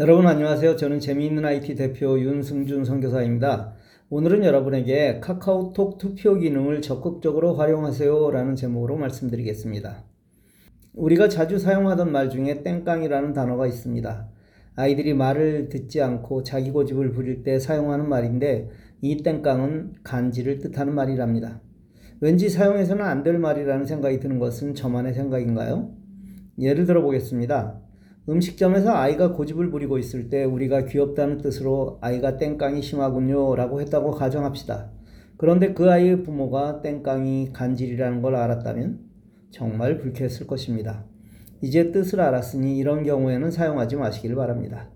여러분 안녕하세요. 저는 재미있는 IT 대표 윤승준 선교사입니다. 오늘은 여러분에게 카카오톡 투표 기능을 적극적으로 활용하세요 라는 제목으로 말씀드리겠습니다. 우리가 자주 사용하던 말 중에 땡깡이라는 단어가 있습니다. 아이들이 말을 듣지 않고 자기 고집을 부릴 때 사용하는 말인데 이 땡깡은 간지를 뜻하는 말이랍니다. 왠지 사용해서는 안 될 말이라는 생각이 드는 것은 저만의 생각인가요? 예를 들어 보겠습니다. 음식점에서 아이가 고집을 부리고 있을 때 우리가 귀엽다는 뜻으로 아이가 땡깡이 심하군요 라고 했다고 가정합시다. 그런데 그 아이의 부모가 땡깡이 간질이라는 걸 알았다면 정말 불쾌했을 것입니다. 이제 뜻을 알았으니 이런 경우에는 사용하지 마시길 바랍니다.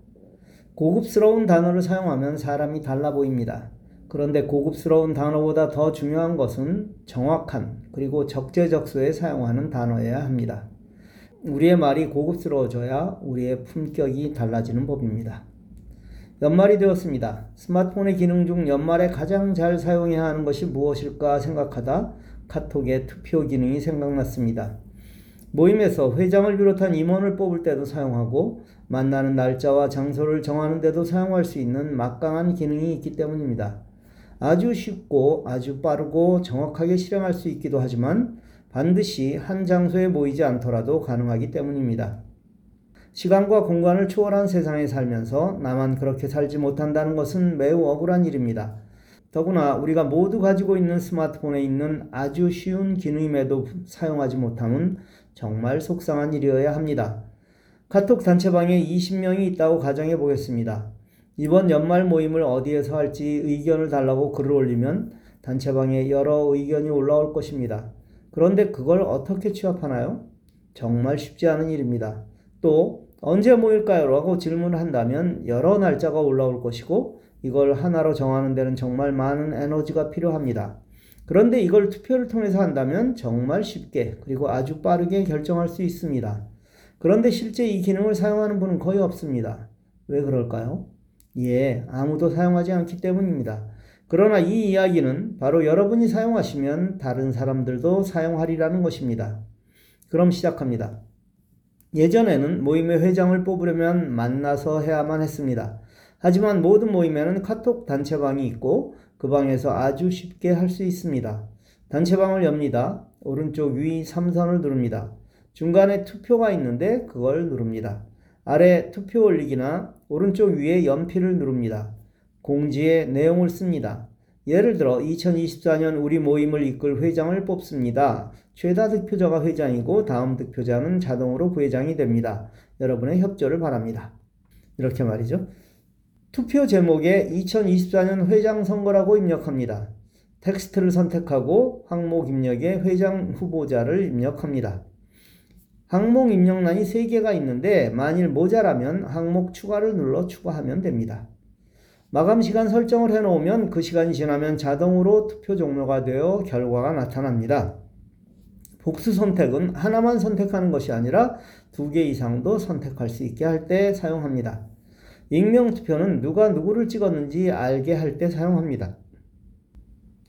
고급스러운 단어를 사용하면 사람이 달라 보입니다. 그런데 고급스러운 단어보다 더 중요한 것은 정확한 그리고 적재적소에 사용하는 단어여야 합니다. 우리의 말이 고급스러워져야 우리의 품격이 달라지는 법입니다. 연말이 되었습니다. 스마트폰의 기능 중 연말에 가장 잘 사용해야 하는 것이 무엇일까 생각하다 카톡의 투표 기능이 생각났습니다. 모임에서 회장을 비롯한 임원을 뽑을 때도 사용하고 만나는 날짜와 장소를 정하는 데도 사용할 수 있는 막강한 기능이 있기 때문입니다. 아주 쉽고 아주 빠르고 정확하게 실행할 수 있기도 하지만 반드시 한 장소에 모이지 않더라도 가능하기 때문입니다. 시간과 공간을 초월한 세상에 살면서 나만 그렇게 살지 못한다는 것은 매우 억울한 일입니다. 더구나 우리가 모두 가지고 있는 스마트폰에 있는 아주 쉬운 기능임에도 사용하지 못함은 정말 속상한 일이어야 합니다. 카톡 단체방에 20명이 있다고 가정해 보겠습니다. 이번 연말 모임을 어디에서 할지 의견을 달라고 글을 올리면 단체방에 여러 의견이 올라올 것입니다. 그런데 그걸 어떻게 취합하나요? 정말 쉽지 않은 일입니다. 또 언제 모일까요? 라고 질문을 한다면 여러 날짜가 올라올 것이고 이걸 하나로 정하는 데는 정말 많은 에너지가 필요합니다. 그런데 이걸 투표를 통해서 한다면 정말 쉽게 그리고 아주 빠르게 결정할 수 있습니다. 그런데 실제 이 기능을 사용하는 분은 거의 없습니다. 왜 그럴까요? 예, 아무도 사용하지 않기 때문입니다. 그러나 이 이야기는 바로 여러분이 사용하시면 다른 사람들도 사용하리라는 것입니다. 그럼 시작합니다. 예전에는 모임의 회장을 뽑으려면 만나서 해야만 했습니다. 하지만 모든 모임에는 카톡 단체방이 있고 그 방에서 아주 쉽게 할 수 있습니다. 단체방을 엽니다. 오른쪽 위 3선을 누릅니다. 중간에 투표가 있는데 그걸 누릅니다. 아래 투표 올리기나 오른쪽 위에 연필을 누릅니다. 공지에 내용을 씁니다. 예를 들어 2024년 우리 모임을 이끌 회장을 뽑습니다. 최다 득표자가 회장이고 다음 득표자는 자동으로 부회장이 됩니다. 여러분의 협조를 바랍니다. 이렇게 말이죠. 투표 제목에 2024년 회장 선거라고 입력합니다. 텍스트를 선택하고 항목 입력에 회장 후보자를 입력합니다. 항목 입력란이 3개가 있는데 만일 모자라면 항목 추가를 눌러 추가하면 됩니다. 마감 시간 설정을 해 놓으면 그 시간이 지나면 자동으로 투표 종료가 되어 결과가 나타납니다. 복수 선택은 하나만 선택하는 것이 아니라 두 개 이상도 선택할 수 있게 할 때 사용합니다. 익명 투표는 누가 누구를 찍었는지 알게 할 때 사용합니다.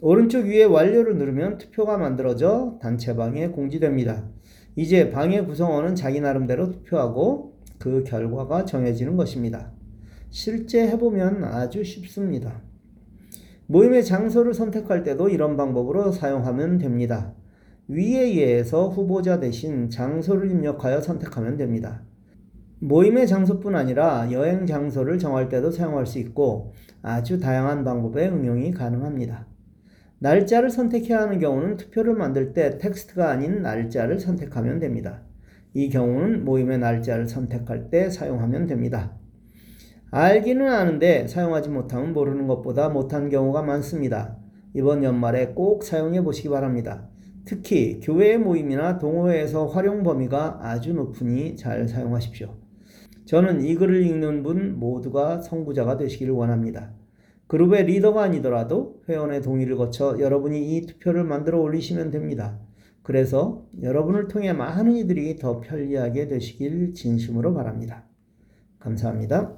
오른쪽 위에 완료를 누르면 투표가 만들어져 단체방에 공지됩니다. 이제 방의 구성원은 자기 나름대로 투표하고 그 결과가 정해지는 것입니다. 실제 해보면 아주 쉽습니다. 모임의 장소를 선택할 때도 이런 방법으로 사용하면 됩니다. 위에 예에서 후보자 대신 장소를 입력하여 선택하면 됩니다. 모임의 장소뿐 아니라 여행 장소를 정할 때도 사용할 수 있고 아주 다양한 방법의 응용이 가능합니다. 날짜를 선택해야 하는 경우는 투표를 만들 때 텍스트가 아닌 날짜를 선택하면 됩니다. 이 경우는 모임의 날짜를 선택할 때 사용하면 됩니다. 알기는 아는데 사용하지 못하면 모르는 것보다 못한 경우가 많습니다. 이번 연말에 꼭 사용해 보시기 바랍니다. 특히 교회 모임이나 동호회에서 활용 범위가 아주 높으니 잘 사용하십시오. 저는 이 글을 읽는 분 모두가 성부자가 되시기를 원합니다. 그룹의 리더가 아니더라도 회원의 동의를 거쳐 여러분이 이 투표를 만들어 올리시면 됩니다. 그래서 여러분을 통해 많은 이들이 더 편리하게 되시길 진심으로 바랍니다. 감사합니다.